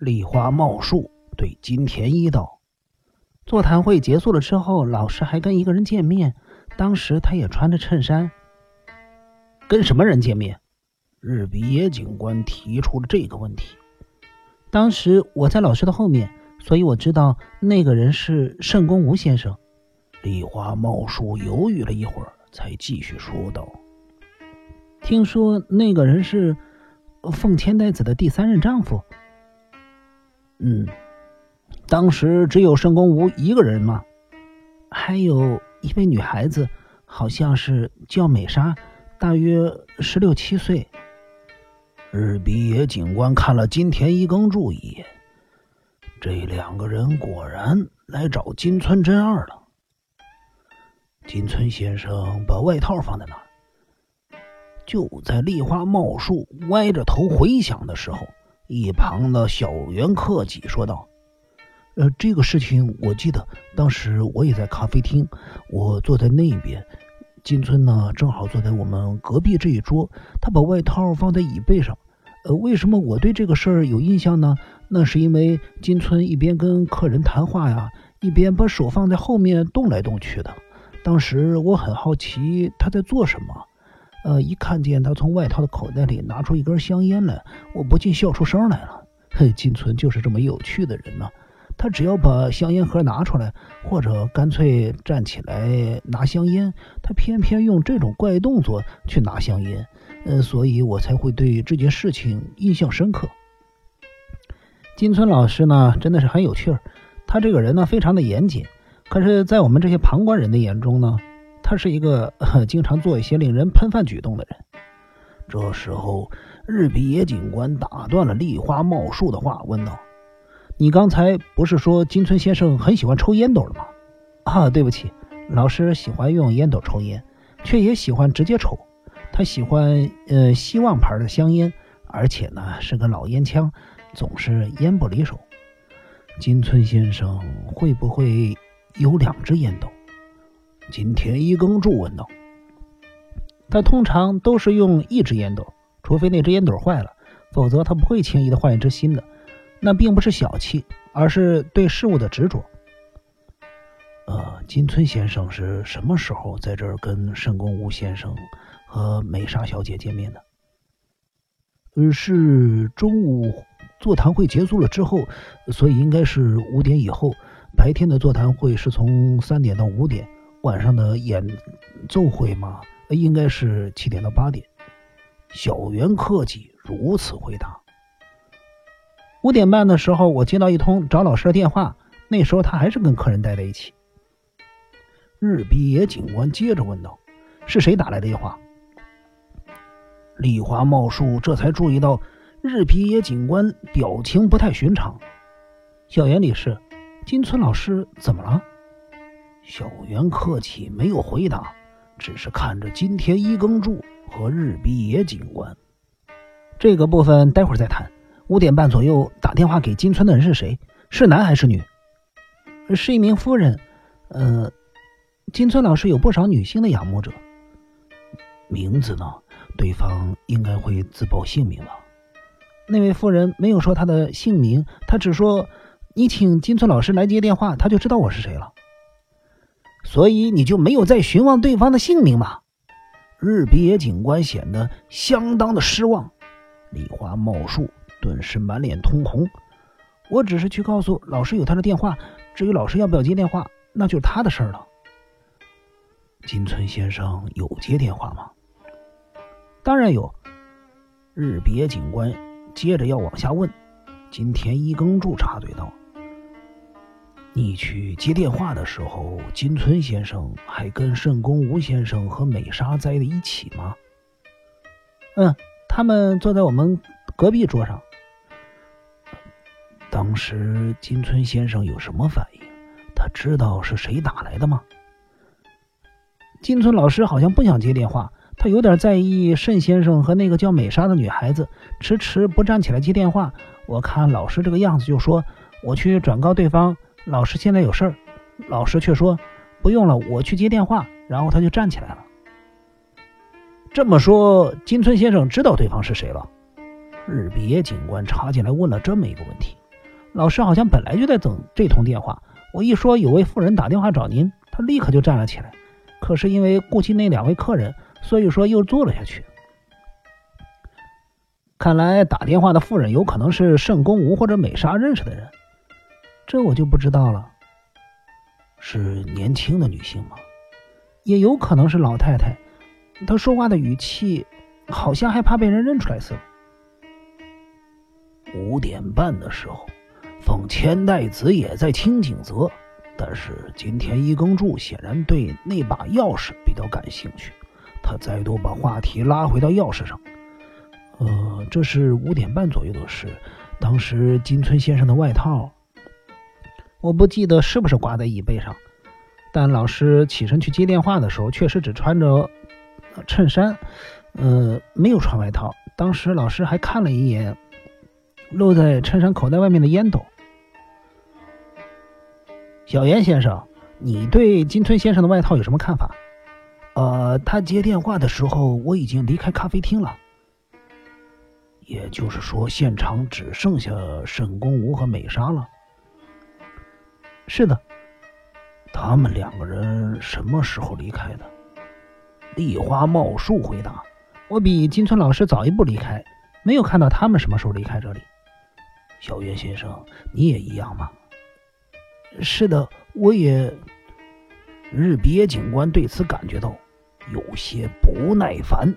梨花茂树对金田一道：“座谈会结束了之后，老师还跟一个人见面，当时他也穿着衬衫。跟什么人见面？”日比野警官提出了这个问题。当时我在老师的后面，所以我知道那个人是圣宫吴先生。梨花茂树犹豫了一会儿，才继续说道：“听说那个人是奉千代子的第三任丈夫。”嗯，当时只有圣宫吴一个人吗？还有一位女孩子，好像是叫美莎，大约十六七岁。日比野警官看了金田一耕助一眼，这两个人果然来找金村真二了。金村先生把外套放在那，就在梨花茂树歪着头回想的时候。一旁的小原克己说道：“呃，这个事情我记得，当时我也在咖啡厅，我坐在那边，金村呢正好坐在我们隔壁这一桌，他把外套放在椅背上。呃，为什么我对这个事儿有印象呢？那是因为金村一边跟客人谈话呀，一边把手放在后面动来动去的。当时我很好奇他在做什么。”呃，一看见他从外套的口袋里拿出一根香烟来，我不禁笑出声来了。嘿，金村就是这么有趣的人呢。他只要把香烟盒拿出来，或者干脆站起来拿香烟，他偏偏用这种怪动作去拿香烟。呃，所以我才会对这件事情印象深刻。金村老师呢，真的是很有趣儿。他这个人呢，非常的严谨，可是，在我们这些旁观人的眼中呢。他是一个经常做一些令人喷饭举动的人。这时候，日比野警官打断了立花茂树的话，问道：“你刚才不是说金村先生很喜欢抽烟斗的吗？”啊，对不起，老师喜欢用烟斗抽烟，却也喜欢直接抽。他喜欢呃希望牌的香烟，而且呢是个老烟枪，总是烟不离手。金村先生会不会有两只烟斗？金田一耕助问道：“他通常都是用一支烟斗，除非那只烟斗坏了，否则他不会轻易的换一支新的。那并不是小气，而是对事物的执着。”呃，金村先生是什么时候在这儿跟圣宫吴先生和美莎小姐见面的？呃，是中午座谈会结束了之后，所以应该是五点以后。白天的座谈会是从三点到五点。晚上的演奏会嘛，应该是七点到八点。小袁客气如此回答。五点半的时候，我接到一通找老师的电话，那时候他还是跟客人待在一起。日比野警官接着问道：“是谁打来的电话？”李华茂树这才注意到日比野警官表情不太寻常。小袁理事，金村老师怎么了？小袁客气没有回答，只是看着金田一耕助和日比野警官。这个部分待会儿再谈。五点半左右打电话给金村的人是谁？是男还是女？是一名夫人。呃，金村老师有不少女性的仰慕者。名字呢？对方应该会自报姓名吧？那位夫人没有说她的姓名，她只说你请金村老师来接电话，他就知道我是谁了。所以你就没有再询问对方的姓名吗？日比野警官显得相当的失望。梨花茂树顿时满脸通红。我只是去告诉老师有他的电话，至于老师要不要接电话，那就是他的事儿了。金村先生有接电话吗？当然有。日比野警官接着要往下问，金田一耕助插嘴道。你去接电话的时候，金村先生还跟圣宫吴先生和美莎在了一起吗？嗯，他们坐在我们隔壁桌上。当时金村先生有什么反应？他知道是谁打来的吗？金村老师好像不想接电话，他有点在意慎先生和那个叫美莎的女孩子，迟迟不站起来接电话。我看老师这个样子，就说我去转告对方。老师现在有事儿，老师却说不用了，我去接电话。然后他就站起来了。这么说，金村先生知道对方是谁了？日比野警官插进来问了这么一个问题。老师好像本来就在等这通电话。我一说有位妇人打电话找您，他立刻就站了起来。可是因为顾及那两位客人，所以说又坐了下去。看来打电话的妇人有可能是盛公吴或者美莎认识的人，这我就不知道了。是年轻的女性吗？也有可能是老太太。她说话的语气好像害怕被人认出来似的。五点半的时候，奉千代子也在清景泽，但是金田一耕助显然对那把钥匙比较感兴趣，他再度把话题拉回到钥匙上。呃，这是五点半左右的事。当时金村先生的外套，我不记得是不是挂在椅背上，但老师起身去接电话的时候，确实只穿着衬衫，呃，没有穿外套。当时老师还看了一眼露在衬衫口袋外面的烟斗。小严先生，你对金村先生的外套有什么看法？呃，他接电话的时候，我已经离开咖啡厅了。也就是说，现场只剩下沈公吴和美莎了。是的，他们两个人什么时候离开的？丽花茂树回答：“我比金村老师早一步离开，没有看到他们什么时候离开这里。”小月先生，你也一样吗？是的，我也。日比野警官对此感觉到有些不耐烦。